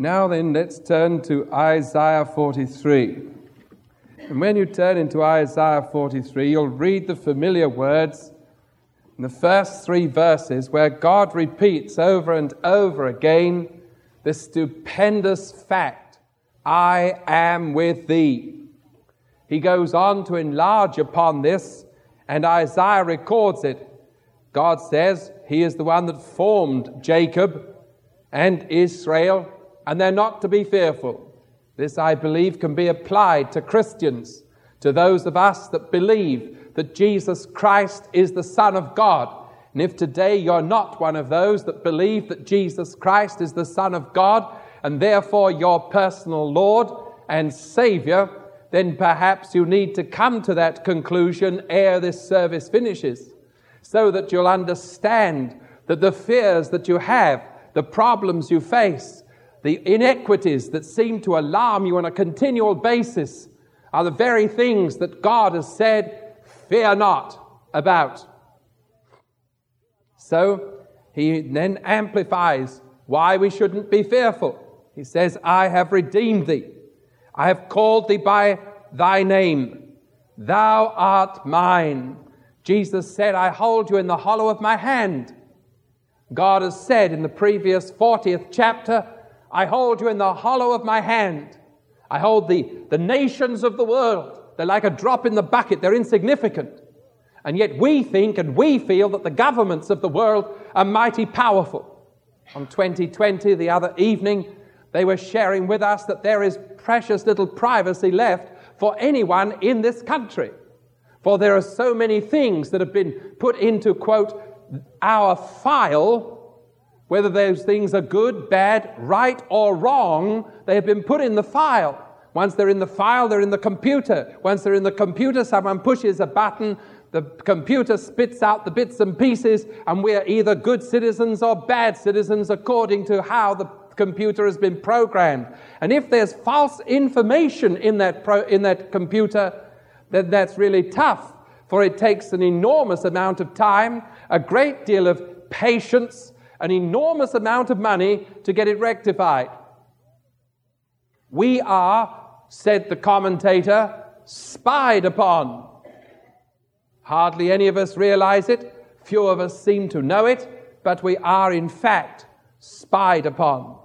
Now then, let's turn to Isaiah 43. And when you turn into Isaiah 43, you'll read the familiar words in the first three verses where God repeats over and over again the stupendous fact I am with thee. He goes on to enlarge upon this, and Isaiah records it. God says he is the one that formed Jacob and Israel and they're not to be fearful. This, I believe, can be applied to Christians, to those of us that believe that Jesus Christ is the Son of God. And if today you're not one of those that believe that Jesus Christ is the Son of God and therefore your personal Lord and Savior, then perhaps you need to come to that conclusion ere this service finishes, so that you'll understand that the fears that you have, the problems you face, the inequities that seem to alarm you on a continual basis are the very things that God has said, fear not about. So he then amplifies why we shouldn't be fearful. He says, I have redeemed thee. I have called thee by thy name. Thou art mine. Jesus said, I hold you in the hollow of my hand. God has said in the previous 40th chapter, I hold you in the hollow of my hand. I hold the, the nations of the world. They're like a drop in the bucket, they're insignificant. And yet we think and we feel that the governments of the world are mighty powerful. On 2020, the other evening, they were sharing with us that there is precious little privacy left for anyone in this country. For there are so many things that have been put into, quote, our file whether those things are good, bad, right, or wrong, they have been put in the file. Once they're in the file, they're in the computer. Once they're in the computer, someone pushes a button, the computer spits out the bits and pieces, and we're either good citizens or bad citizens according to how the computer has been programmed. And if there's false information in that, pro- in that computer, then that's really tough, for it takes an enormous amount of time, a great deal of patience, an enormous amount of money to get it rectified. We are, said the commentator, spied upon. Hardly any of us realize it, few of us seem to know it, but we are in fact spied upon.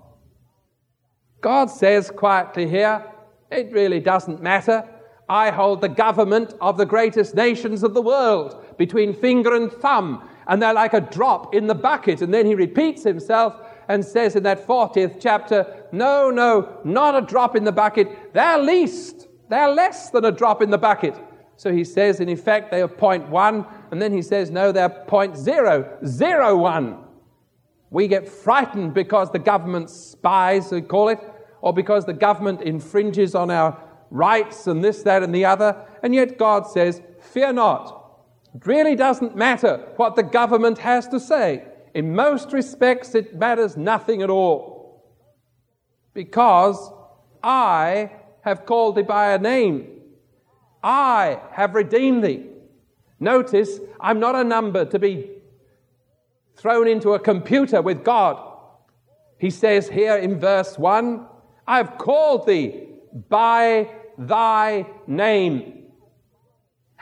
God says quietly here, it really doesn't matter. I hold the government of the greatest nations of the world between finger and thumb and they're like a drop in the bucket. And then he repeats himself and says in that 40th chapter, No, no, not a drop in the bucket. They're least. They're less than a drop in the bucket. So he says, in effect, they are point one, and then he says, no, they're point zero, zero one. We get frightened because the government spies, we call it, or because the government infringes on our rights and this, that, and the other. And yet God says, fear not. It really doesn't matter what the government has to say. In most respects, it matters nothing at all. Because I have called thee by a name. I have redeemed thee. Notice, I'm not a number to be thrown into a computer with God. He says here in verse 1 I've called thee by thy name.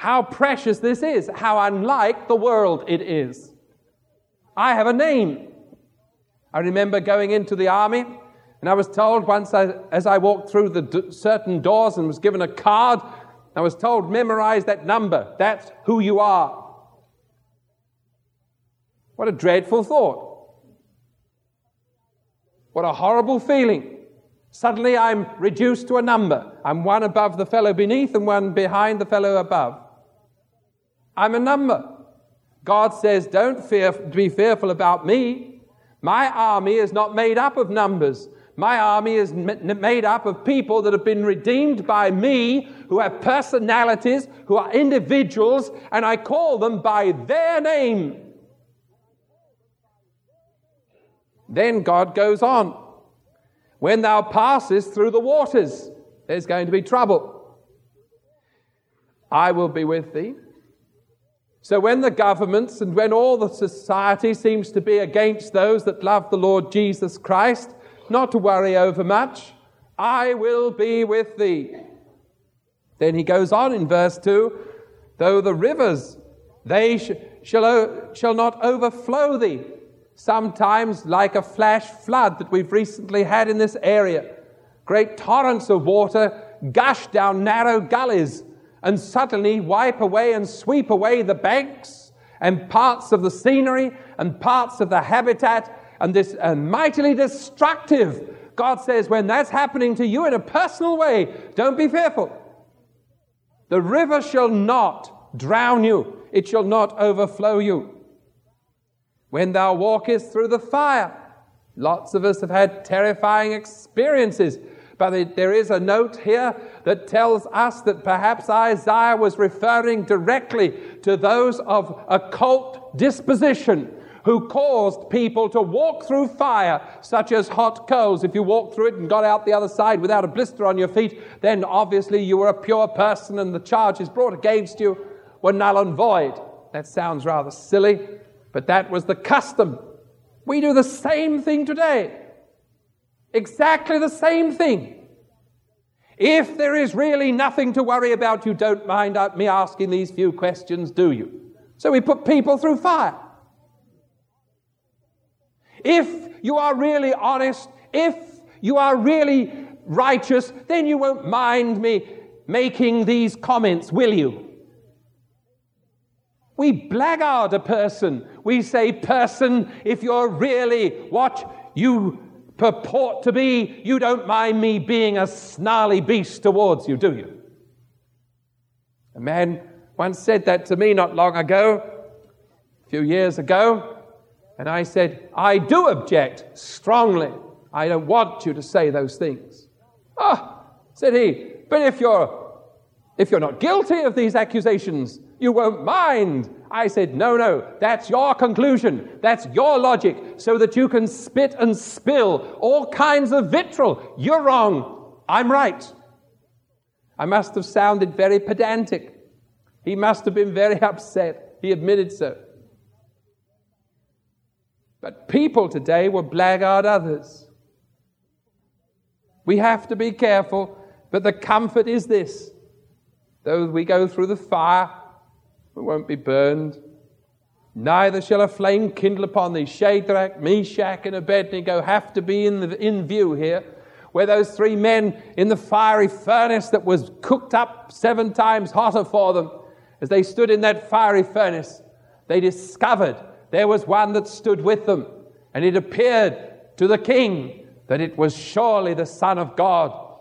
How precious this is, how unlike the world it is. I have a name. I remember going into the army, and I was told once I, as I walked through the d- certain doors and was given a card, I was told, memorize that number. That's who you are. What a dreadful thought. What a horrible feeling. Suddenly I'm reduced to a number. I'm one above the fellow beneath and one behind the fellow above. I'm a number. God says, Don't fear, be fearful about me. My army is not made up of numbers. My army is made up of people that have been redeemed by me, who have personalities, who are individuals, and I call them by their name. Then God goes on. When thou passest through the waters, there's going to be trouble. I will be with thee. So when the governments and when all the society seems to be against those that love the Lord Jesus Christ, not to worry over much. I will be with thee. Then he goes on in verse 2 though the rivers, they sh- shall, shall not overflow thee. Sometimes, like a flash flood that we've recently had in this area, great torrents of water gush down narrow gullies and suddenly wipe away and sweep away the banks and parts of the scenery and parts of the habitat and this and mightily destructive. God says, when that's happening to you in a personal way, don't be fearful. The river shall not drown you, it shall not overflow you. When thou walkest through the fire, lots of us have had terrifying experiences but there is a note here that tells us that perhaps Isaiah was referring directly to those of occult disposition who caused people to walk through fire, such as hot coals. If you walked through it and got out the other side without a blister on your feet, then obviously you were a pure person and the charges brought against you were null and void. That sounds rather silly, but that was the custom. We do the same thing today. Exactly the same thing. If there is really nothing to worry about, you don't mind uh, me asking these few questions, do you? So we put people through fire. If you are really honest, if you are really righteous, then you won't mind me making these comments, will you? We blackguard a person. We say, person, if you're really what you purport to be, you don't mind me being a snarly beast towards you, do you? A man once said that to me not long ago, a few years ago, and I said, I do object strongly. I don't want you to say those things. Ah, said he, but if you're if you're not guilty of these accusations, you won't mind I said, no, no, that's your conclusion. That's your logic, so that you can spit and spill all kinds of vitriol. You're wrong. I'm right. I must have sounded very pedantic. He must have been very upset. He admitted so. But people today will blackguard others. We have to be careful, but the comfort is this. Though we go through the fire, but won't be burned. Neither shall a flame kindle upon thee. Shadrach, Meshach, and Abednego have to be in, the, in view here, where those three men in the fiery furnace that was cooked up seven times hotter for them, as they stood in that fiery furnace, they discovered there was one that stood with them, and it appeared to the king that it was surely the Son of God.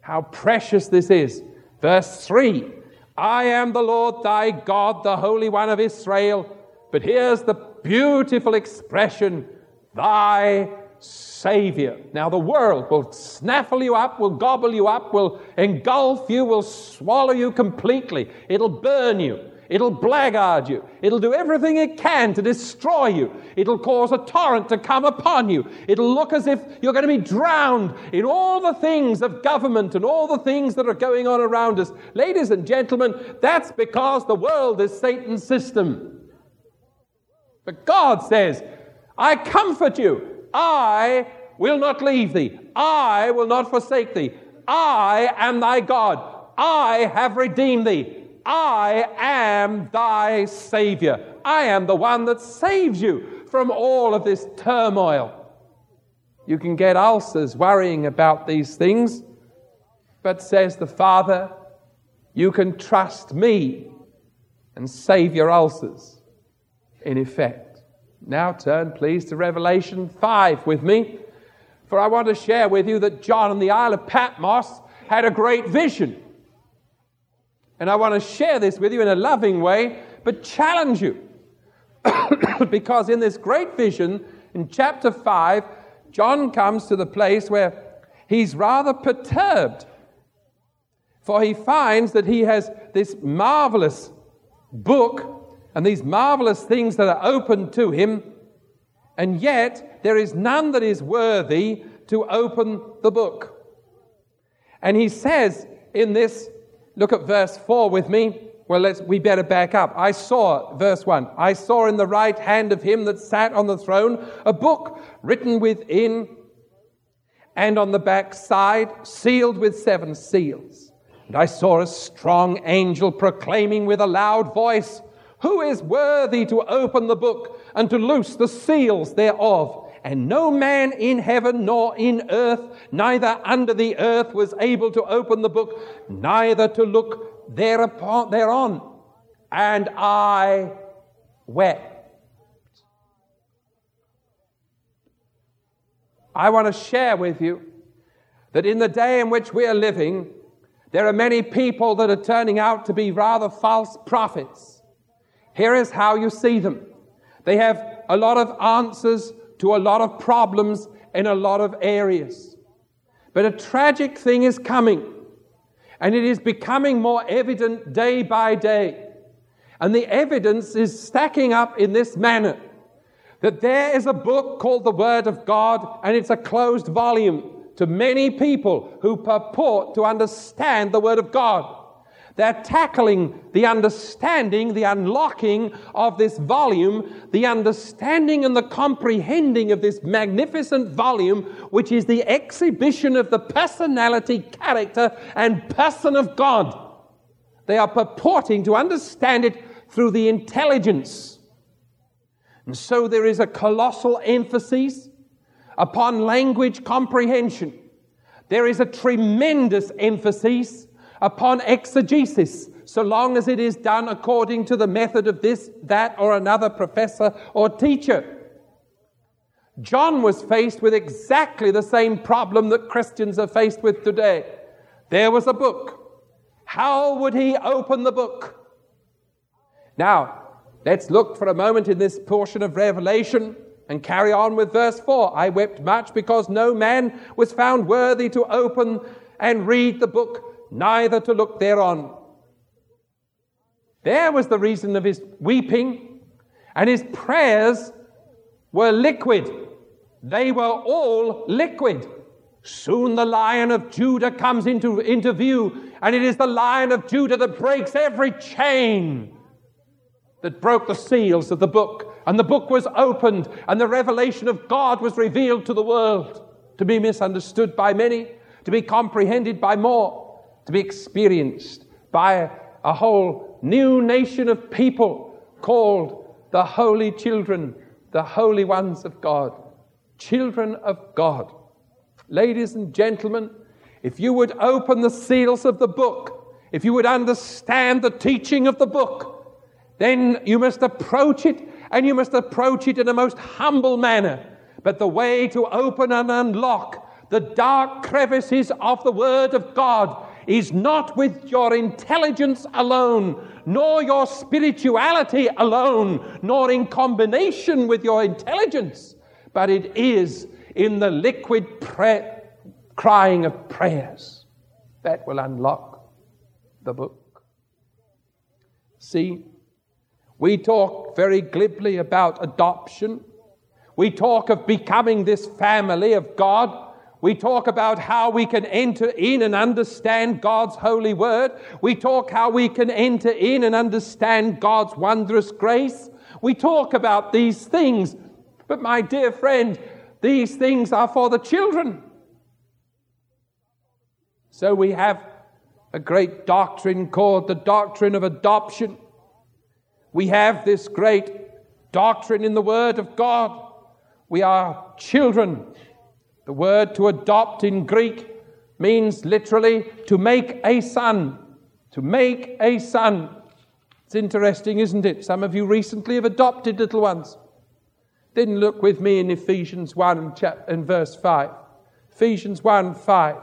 How precious this is. Verse 3 I am the Lord thy God, the Holy One of Israel. But here's the beautiful expression thy Savior. Now, the world will snaffle you up, will gobble you up, will engulf you, will swallow you completely. It'll burn you. It'll blackguard you. It'll do everything it can to destroy you. It'll cause a torrent to come upon you. It'll look as if you're going to be drowned in all the things of government and all the things that are going on around us. Ladies and gentlemen, that's because the world is Satan's system. But God says, I comfort you. I will not leave thee. I will not forsake thee. I am thy God. I have redeemed thee. I am thy Savior. I am the one that saves you from all of this turmoil. You can get ulcers worrying about these things, but says the Father, you can trust me and save your ulcers in effect. Now turn, please, to Revelation 5 with me, for I want to share with you that John on the Isle of Patmos had a great vision. And I want to share this with you in a loving way, but challenge you. because in this great vision, in chapter 5, John comes to the place where he's rather perturbed. For he finds that he has this marvelous book and these marvelous things that are open to him, and yet there is none that is worthy to open the book. And he says in this Look at verse 4 with me. Well, let's, we better back up. I saw, verse 1, I saw in the right hand of him that sat on the throne a book written within and on the back side, sealed with seven seals. And I saw a strong angel proclaiming with a loud voice, Who is worthy to open the book and to loose the seals thereof? And no man in heaven nor in earth, neither under the earth, was able to open the book, neither to look thereupon, thereon. And I wept. I want to share with you that in the day in which we are living, there are many people that are turning out to be rather false prophets. Here is how you see them they have a lot of answers to a lot of problems in a lot of areas. But a tragic thing is coming, and it is becoming more evident day by day. And the evidence is stacking up in this manner that there is a book called the Word of God, and it's a closed volume to many people who purport to understand the Word of God. They're tackling the understanding, the unlocking of this volume, the understanding and the comprehending of this magnificent volume, which is the exhibition of the personality, character, and person of God. They are purporting to understand it through the intelligence and so there is a colossal emphasis upon language comprehension. There is a tremendous emphasis upon exegesis, so long as it is done according to the method of this, that, or another professor or teacher. John was faced with exactly the same problem that Christians are faced with today. There was a book. How would he open the book? Now, Let's look for a moment in this portion of Revelation and carry on with verse 4. I wept much because no man was found worthy to open and read the book, neither to look thereon. There was the reason of his weeping, and his prayers were liquid. They were all liquid. Soon the lion of Judah comes into, into view, and it is the lion of Judah that breaks every chain that broke the seals of the book, and the book was opened, and the revelation of God was revealed to the world, to be misunderstood by many, to be comprehended by more, to be experienced by a whole new nation of people called the holy children, the holy ones of God, children of God. Ladies and gentlemen, if you would open the seals of the book, if you would understand the teaching of the book, then you must approach it, and you must approach it in a most humble manner. But the way to open and unlock the dark crevices of the Word of God is not with your intelligence alone, nor your spirituality alone, nor in combination with your intelligence, but it is in the liquid crying of prayers that will unlock the book. See, we talk very glibly about adoption. We talk of becoming this family of God. We talk about how we can enter in and understand God's holy word. We talk how we can enter in and understand God's wondrous grace. We talk about these things. But my dear friend, these things are for the children. So we have a great doctrine called the doctrine of adoption. We have this great doctrine in the Word of God. We are children. The word to adopt in Greek means literally to make a son. To make a son. It's interesting, isn't it? Some of you recently have adopted little ones. Then look with me in Ephesians 1 and verse 5. Ephesians 1 5.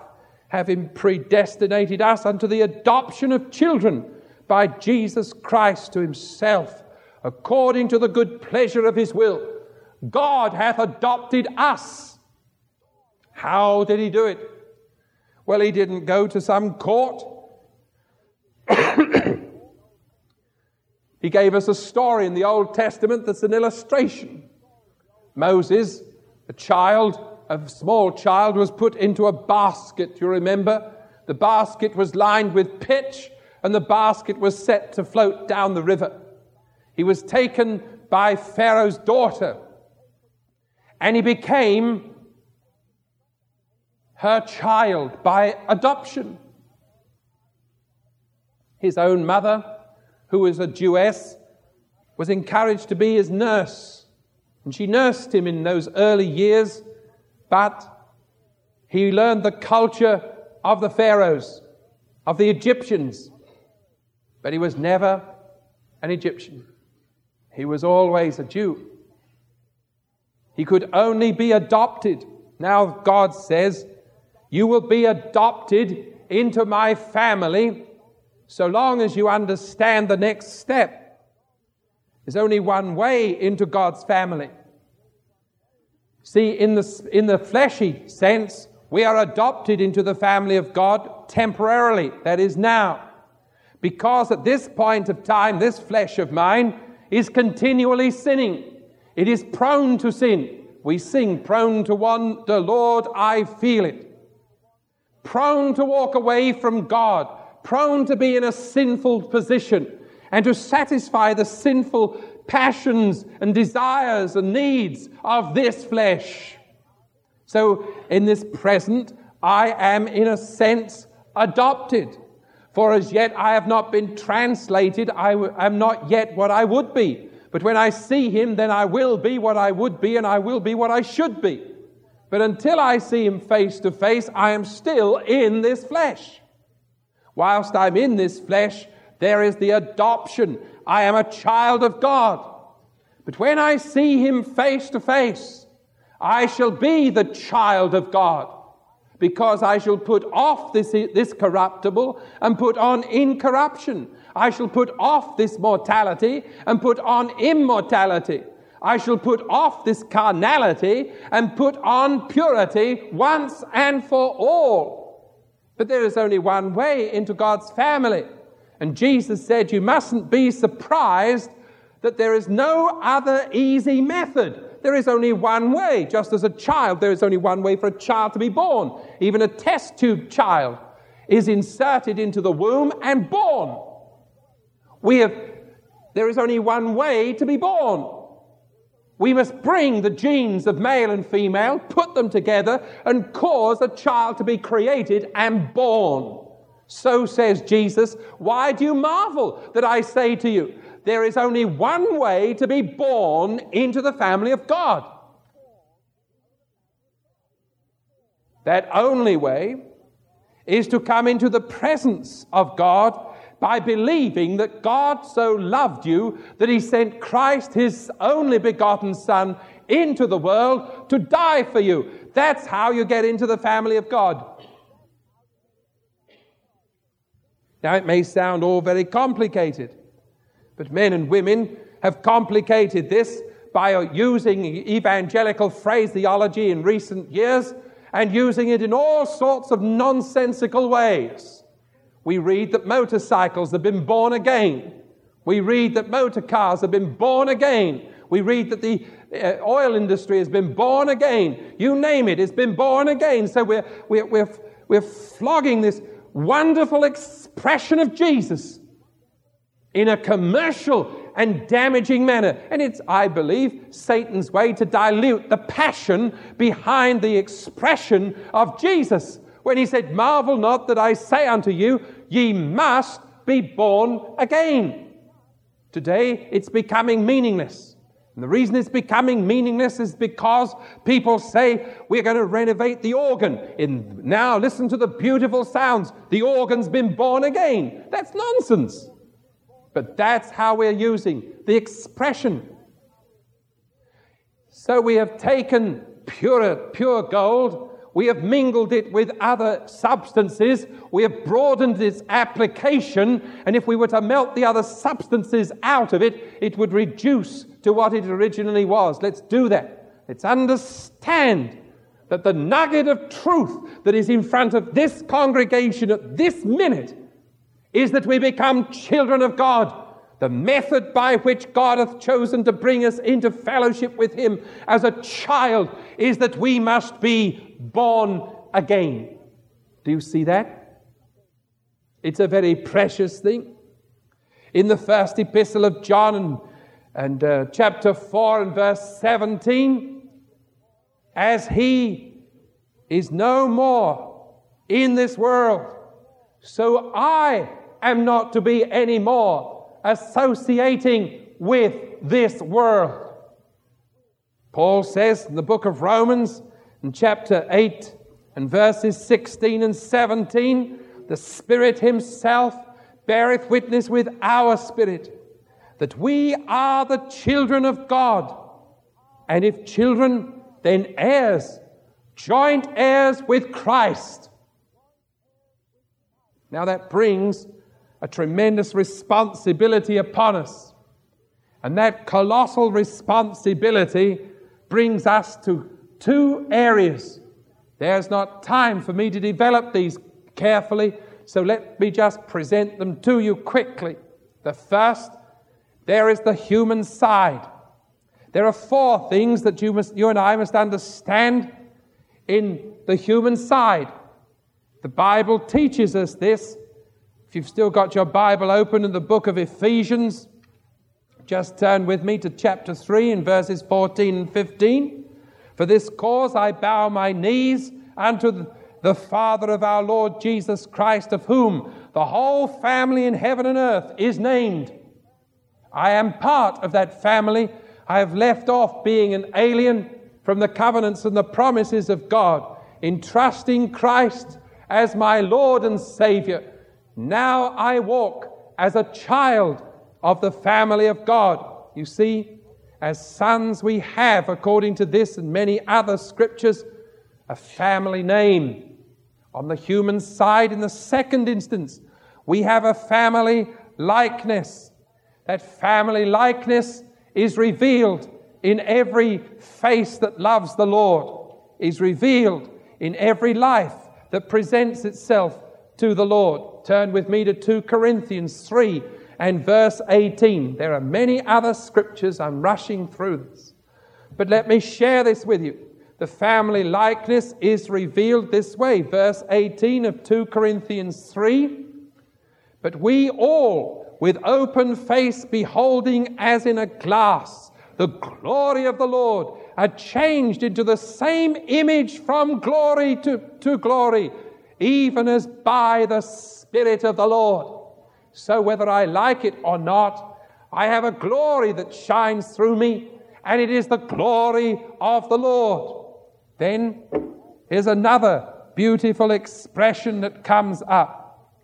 Having predestinated us unto the adoption of children by Jesus Christ to himself, according to the good pleasure of his will. God hath adopted us. How did he do it? Well, he didn't go to some court. he gave us a story in the Old Testament that's an illustration. Moses, a child, a small child, was put into a basket, you remember? The basket was lined with pitch and the basket was set to float down the river. He was taken by Pharaoh's daughter, and he became her child by adoption. His own mother, who was a Jewess, was encouraged to be his nurse. And she nursed him in those early years, but he learned the culture of the Pharaohs, of the Egyptians. But he was never an Egyptian. He was always a Jew. He could only be adopted. Now God says, You will be adopted into my family so long as you understand the next step. There's only one way into God's family. See, in the, in the fleshy sense, we are adopted into the family of God temporarily, that is now. Because at this point of time, this flesh of mine is continually sinning. It is prone to sin. We sing, prone to wander, Lord, I feel it. Prone to walk away from God, prone to be in a sinful position and to satisfy the sinful passions and desires and needs of this flesh. So, in this present, I am in a sense adopted. For as yet I have not been translated, I am not yet what I would be. But when I see him, then I will be what I would be, and I will be what I should be. But until I see him face to face, I am still in this flesh. Whilst I'm in this flesh, there is the adoption. I am a child of God. But when I see him face to face, I shall be the child of God because I shall put off this, this corruptible and put on incorruption. I shall put off this mortality and put on immortality. I shall put off this carnality and put on purity once and for all. But there is only one way into God's family. And Jesus said, You mustn't be surprised that there is no other easy method. There is only one way. Just as a child, there is only one way for a child to be born. Even a test tube child is inserted into the womb and born. We have, there is only one way to be born. We must bring the genes of male and female, put them together, and cause a child to be created and born. So says Jesus. Why do you marvel that I say to you, there is only one way to be born into the family of God? That only way is to come into the presence of God by believing that God so loved you that he sent Christ, his only begotten Son, into the world to die for you. That's how you get into the family of God. Now, it may sound all very complicated, but men and women have complicated this by using evangelical phraseology in recent years and using it in all sorts of nonsensical ways. We read that motorcycles have been born again. We read that motor cars have been born again. We read that the uh, oil industry has been born again. You name it, it's been born again. So we're, we're, we're, we're flogging this wonderful expression of Jesus in a commercial and damaging manner. And it's, I believe, Satan's way to dilute the passion behind the expression of Jesus when he said, Marvel not that I say unto you, ye must be born again. Today, it's becoming meaningless. And the reason it's becoming meaningless is because people say we're going to renovate the organ. In, now, listen to the beautiful sounds. The organ's been born again. That's nonsense. But that's how we're using the expression. So we have taken pure, pure gold we have mingled it with other substances. We have broadened its application. And if we were to melt the other substances out of it, it would reduce to what it originally was. Let's do that. Let's understand that the nugget of truth that is in front of this congregation at this minute is that we become children of God. The method by which God hath chosen to bring us into fellowship with Him as a child is that we must be born again. Do you see that? It's a very precious thing. In the first epistle of John and, and uh, chapter 4 and verse 17, as he is no more in this world. So I am not to be any more associating with this world. Paul says in the book of Romans, in chapter 8 and verses 16 and 17, the Spirit Himself beareth witness with our spirit that we are the children of God. And if children, then heirs, joint heirs with Christ. Now that brings a tremendous responsibility upon us. And that colossal responsibility brings us to two areas. There's not time for me to develop these carefully, so let me just present them to you quickly. The first, there is the human side. There are four things that you, must, you and I must understand in the human side. The Bible teaches us this. If you've still got your Bible open in the book of Ephesians, just turn with me to chapter 3 in verses 14 and 15. For this cause I bow my knees unto the Father of our Lord Jesus Christ, of whom the whole family in heaven and earth is named. I am part of that family. I have left off being an alien from the covenants and the promises of God in trusting Christ as my Lord and Savior. Now I walk as a child of the family of God. You see, as sons, we have, according to this and many other scriptures, a family name. On the human side, in the second instance, we have a family likeness. That family likeness is revealed in every face that loves the Lord, is revealed in every life that presents itself to the Lord. Turn with me to 2 Corinthians 3 and verse 18. There are many other scriptures. I'm rushing through this. But let me share this with you. The family likeness is revealed this way. Verse 18 of 2 Corinthians 3. But we all, with open face, beholding as in a glass the glory of the Lord, are changed into the same image from glory to, to glory, even as by the Spirit of the Lord. So, whether I like it or not, I have a glory that shines through me, and it is the glory of the Lord. Then here's another beautiful expression that comes up.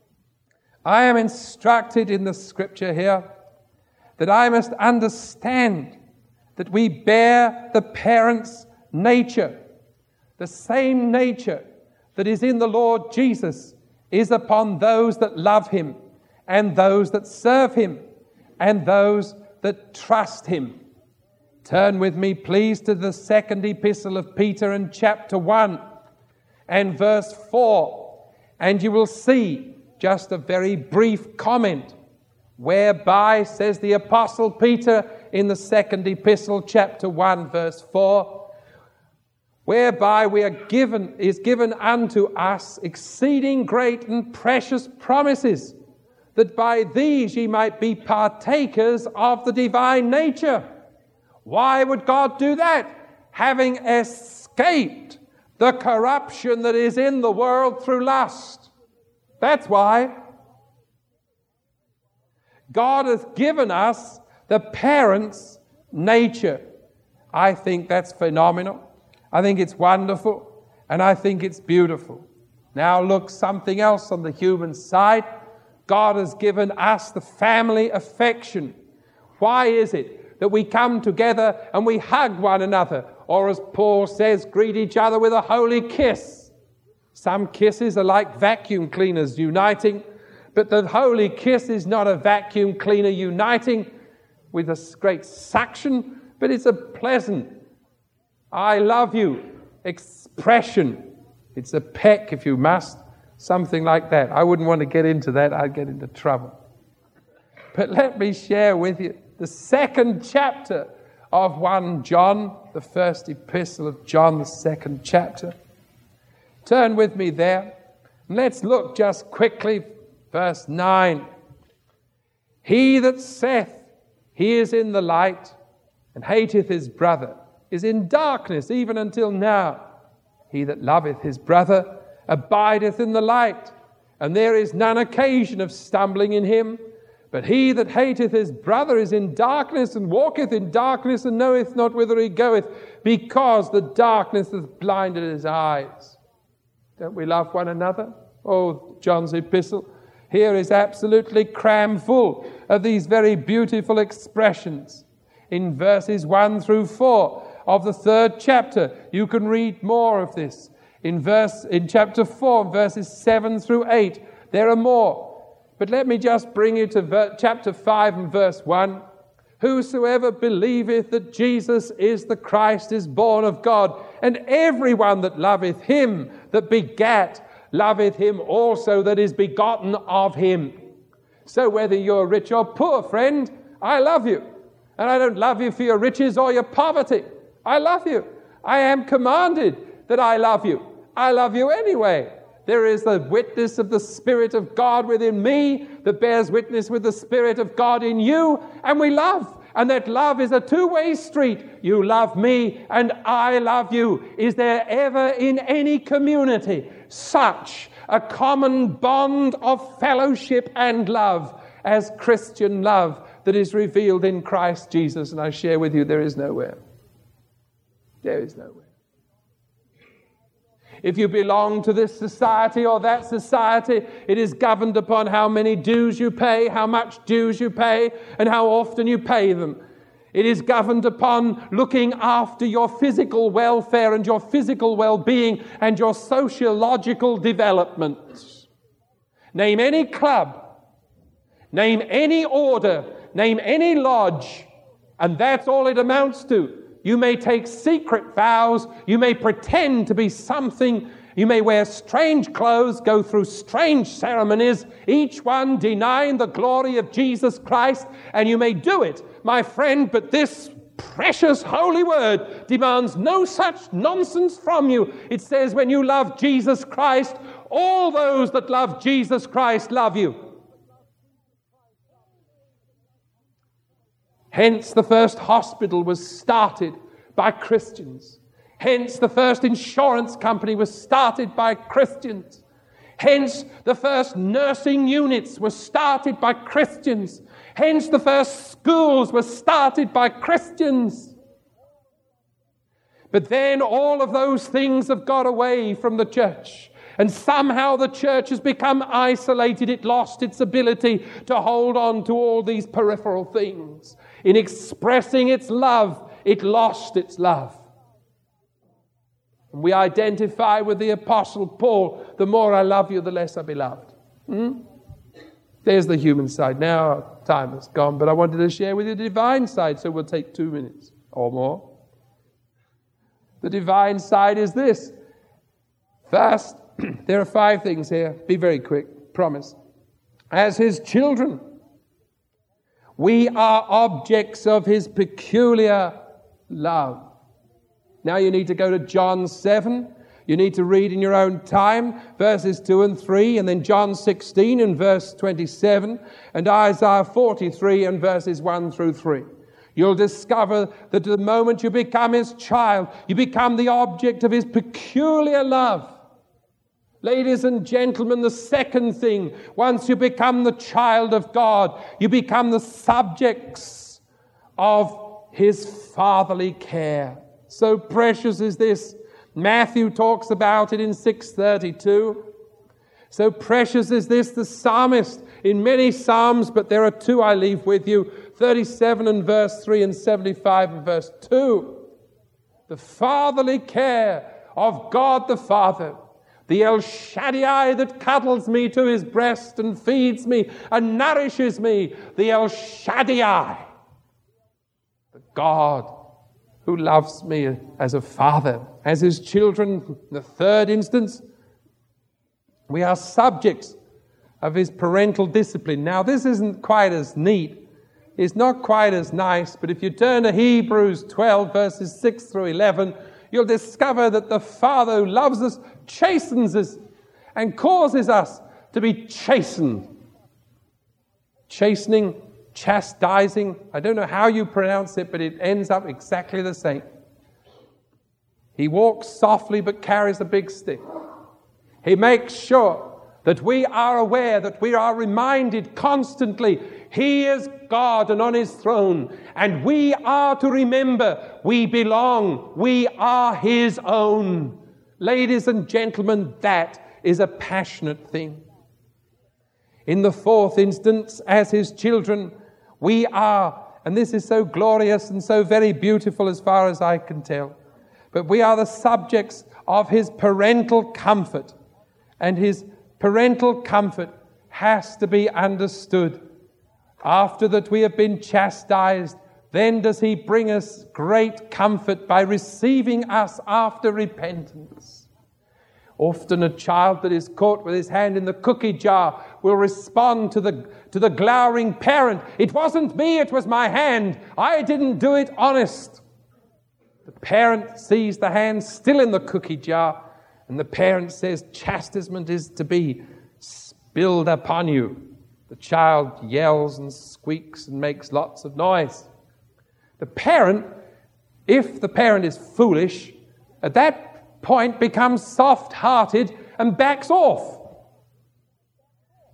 I am instructed in the scripture here that I must understand that we bear the parent's nature. The same nature that is in the Lord Jesus is upon those that love him, and those that serve him, and those that trust him. Turn with me, please, to the second epistle of Peter and chapter 1 and verse 4, and you will see just a very brief comment whereby, says the apostle Peter in the second epistle, chapter 1, verse 4, whereby we are given, is given unto us exceeding great and precious promises, that by these ye might be partakers of the divine nature why would God do that? Having escaped the corruption that is in the world through lust. That's why. God has given us the parent's nature. I think that's phenomenal. I think it's wonderful. And I think it's beautiful. Now, look, something else on the human side. God has given us the family affection. Why is it? that we come together and we hug one another, or as Paul says, greet each other with a holy kiss. Some kisses are like vacuum cleaners uniting, but the holy kiss is not a vacuum cleaner uniting with a great suction, but it's a pleasant, I love you expression. It's a peck, if you must, something like that. I wouldn't want to get into that, I'd get into trouble. But let me share with you the second chapter of 1 John, the first epistle of John, the second chapter. Turn with me there. Let's look just quickly, verse 9. He that saith he is in the light and hateth his brother is in darkness even until now. He that loveth his brother abideth in the light, and there is none occasion of stumbling in him. But he that hateth his brother is in darkness, and walketh in darkness, and knoweth not whither he goeth, because the darkness hath blinded his eyes. Don't we love one another? Oh, John's epistle here is absolutely cram full of these very beautiful expressions. In verses 1 through 4 of the third chapter, you can read more of this. In, verse, in chapter 4, verses 7 through 8, there are more. But let me just bring you to ver- chapter 5 and verse 1. Whosoever believeth that Jesus is the Christ is born of God, and everyone that loveth him that begat loveth him also that is begotten of him. So whether you're rich or poor, friend, I love you. And I don't love you for your riches or your poverty. I love you. I am commanded that I love you. I love you anyway. There is the witness of the Spirit of God within me that bears witness with the Spirit of God in you, and we love. And that love is a two way street. You love me, and I love you. Is there ever in any community such a common bond of fellowship and love as Christian love that is revealed in Christ Jesus. And I share with you, there is nowhere. There is nowhere. If you belong to this society or that society, it is governed upon how many dues you pay, how much dues you pay, and how often you pay them. It is governed upon looking after your physical welfare and your physical well being and your sociological development. Name any club, name any order, name any lodge, and that's all it amounts to. You may take secret vows, you may pretend to be something, you may wear strange clothes, go through strange ceremonies, each one denying the glory of Jesus Christ, and you may do it my friend, but this precious holy word demands no such nonsense from you. It says, when you love Jesus Christ, all those that love Jesus Christ love you. Hence, the first hospital was started by Christians. Hence, the first insurance company was started by Christians. Hence, the first nursing units were started by Christians. Hence, the first schools were started by Christians. But then all of those things have got away from the church. And somehow the church has become isolated. It lost its ability to hold on to all these peripheral things. In expressing its love, it lost its love. And we identify with the Apostle Paul the more I love you, the less I be loved. Hmm? There's the human side. Now, time has gone, but I wanted to share with you the divine side, so we'll take two minutes or more. The divine side is this. First, there are five things here. Be very quick, promise. As his children, we are objects of his peculiar love. Now you need to go to John 7 you need to read in your own time verses 2 and 3, and then John 16 and verse 27, and Isaiah 43 and verses 1 through 3. You'll discover that the moment you become his child, you become the object of his peculiar love. Ladies and gentlemen, the second thing, once you become the child of God, you become the subjects of his fatherly care. So precious is this Matthew talks about it in 632. So precious is this, the psalmist in many psalms, but there are two I leave with you 37 and verse 3 and 75 and verse 2. The fatherly care of God the Father, the El Shaddai that cuddles me to his breast and feeds me and nourishes me, the El Shaddai, the God who loves me as a father, as his children. In The third instance, we are subjects of his parental discipline. Now, this isn't quite as neat. It's not quite as nice, but if you turn to Hebrews 12, verses 6 through 11, you'll discover that the Father who loves us chastens us and causes us to be chastened. Chastening chastising. I don't know how you pronounce it, but it ends up exactly the same. He walks softly but carries a big stick. He makes sure that we are aware, that we are reminded constantly He is God and on His throne. And we are to remember we belong, we are His own. Ladies and gentlemen, that is a passionate thing. In the fourth instance, as His children, we are, and this is so glorious and so very beautiful as far as I can tell, but we are the subjects of His parental comfort and His parental comfort has to be understood. After that we have been chastised, then does he bring us great comfort by receiving us after repentance. Often a child that is caught with his hand in the cookie jar will respond to the, to the glowering parent, It wasn't me, it was my hand. I didn't do it honest. The parent sees the hand still in the cookie jar and the parent says, Chastisement is to be spilled upon you. The child yells and squeaks and makes lots of noise. The parent, if the parent is foolish, at that point becomes soft hearted and backs off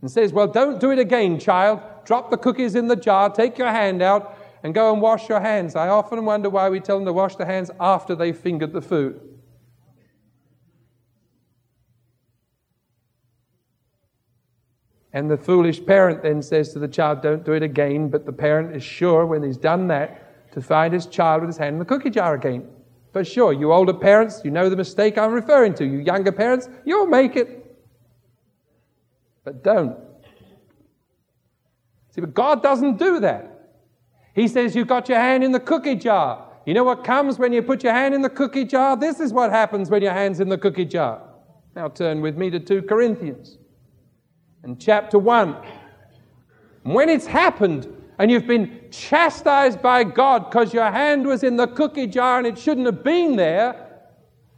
and says, Well, don't do it again, child. Drop the cookies in the jar, take your hand out, and go and wash your hands. I often wonder why we tell them to wash their hands after they've fingered the food. And the foolish parent then says to the child, Don't do it again. But the parent is sure, when he's done that, to find his child with his hand in the cookie jar again. For sure, you older parents, you know the mistake I'm referring to. You younger parents, you'll make it. But don't. See, but God doesn't do that. He says, You've got your hand in the cookie jar. You know what comes when you put your hand in the cookie jar? This is what happens when your hand's in the cookie jar. Now turn with me to 2 Corinthians in chapter 1. When it's happened and you've been chastised by God because your hand was in the cookie jar and it shouldn't have been there,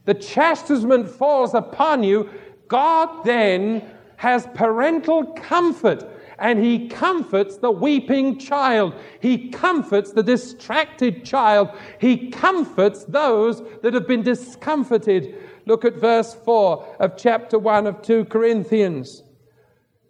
the chastisement falls upon you. God then has parental comfort and he comforts the weeping child. He comforts the distracted child. He comforts those that have been discomforted. Look at verse 4 of chapter 1 of 2 Corinthians.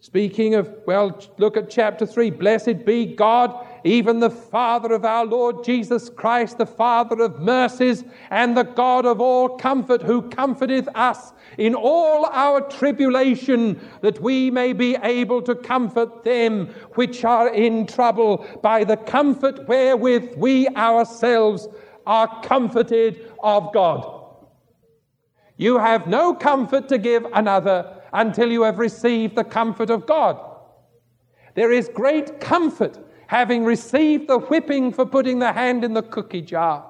Speaking of, well, look at chapter 3. Blessed be God, even the Father of our Lord Jesus Christ, the Father of mercies and the God of all comfort, who comforteth us in all our tribulation, that we may be able to comfort them which are in trouble by the comfort wherewith we ourselves are comforted of God. You have no comfort to give another until you have received the comfort of God. There is great comfort having received the whipping for putting the hand in the cookie jar.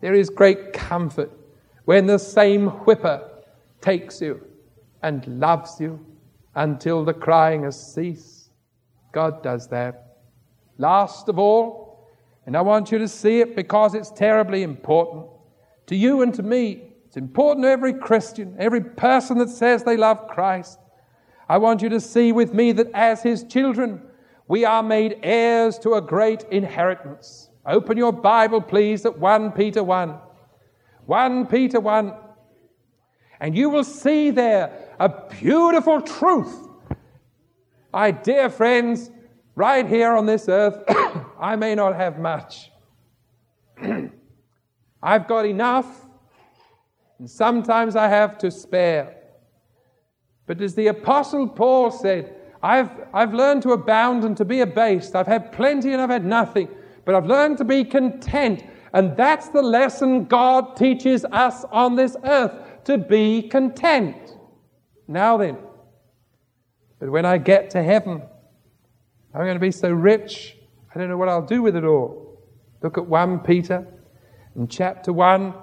There is great comfort when the same whipper takes you and loves you until the crying has ceased. God does that. Last of all, and I want you to see it because it's terribly important to you and to me. It's important to every Christian, every person that says they love Christ. I want you to see with me that as His children, we are made heirs to a great inheritance. Open your Bible, please, at 1 Peter 1. 1 Peter 1. And you will see there a beautiful truth. My dear friends, right here on this earth, I may not have much. I've got enough and sometimes I have to spare. But as the Apostle Paul said, I've, I've learned to abound and to be abased. I've had plenty and I've had nothing, but I've learned to be content. And that's the lesson God teaches us on this earth to be content. Now then, but when I get to heaven, I'm going to be so rich, I don't know what I'll do with it all. Look at 1 Peter in chapter 1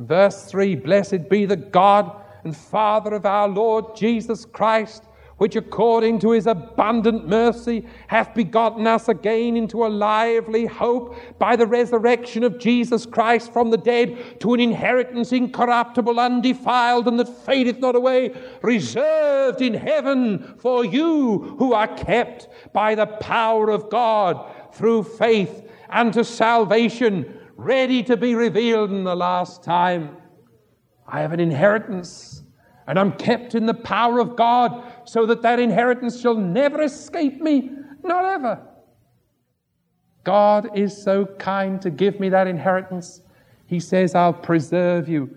Verse 3 Blessed be the God and Father of our Lord Jesus Christ, which according to his abundant mercy hath begotten us again into a lively hope by the resurrection of Jesus Christ from the dead to an inheritance incorruptible, undefiled, and that fadeth not away, reserved in heaven for you who are kept by the power of God through faith unto salvation ready to be revealed in the last time. I have an inheritance, and I'm kept in the power of God so that that inheritance shall never escape me, not ever. God is so kind to give me that inheritance. He says, I'll preserve you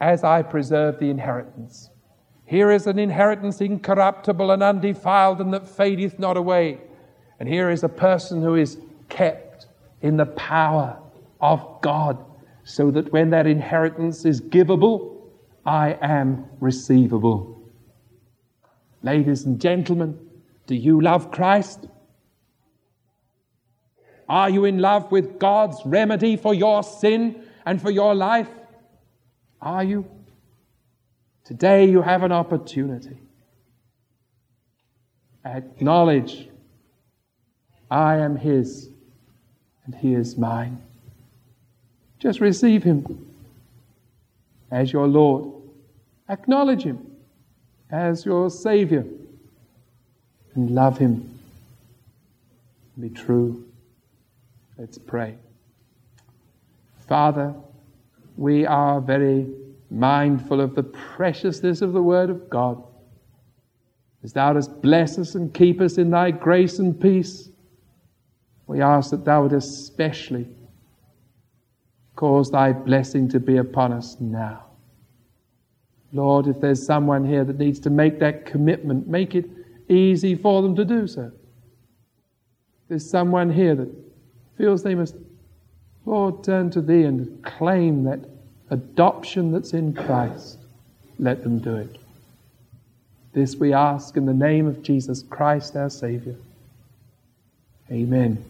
as I preserve the inheritance. Here is an inheritance incorruptible and undefiled and that fadeth not away. And here is a person who is kept in the power of God, so that when that inheritance is givable, I am receivable. Ladies and gentlemen, do you love Christ? Are you in love with God's remedy for your sin and for your life? Are you? Today you have an opportunity. Acknowledge, I am His and He is mine. Just receive Him as your Lord. Acknowledge Him as your Savior and love Him. Be true. Let's pray. Father, we are very mindful of the preciousness of the Word of God. As Thou dost bless us and keep us in Thy grace and peace, we ask that Thou would especially cause Thy blessing to be upon us now. Lord, if there's someone here that needs to make that commitment, make it easy for them to do so. There's someone here that feels they must Lord, turn to Thee and claim that adoption that's in Christ. Let them do it. This we ask in the name of Jesus Christ, our Savior. Amen.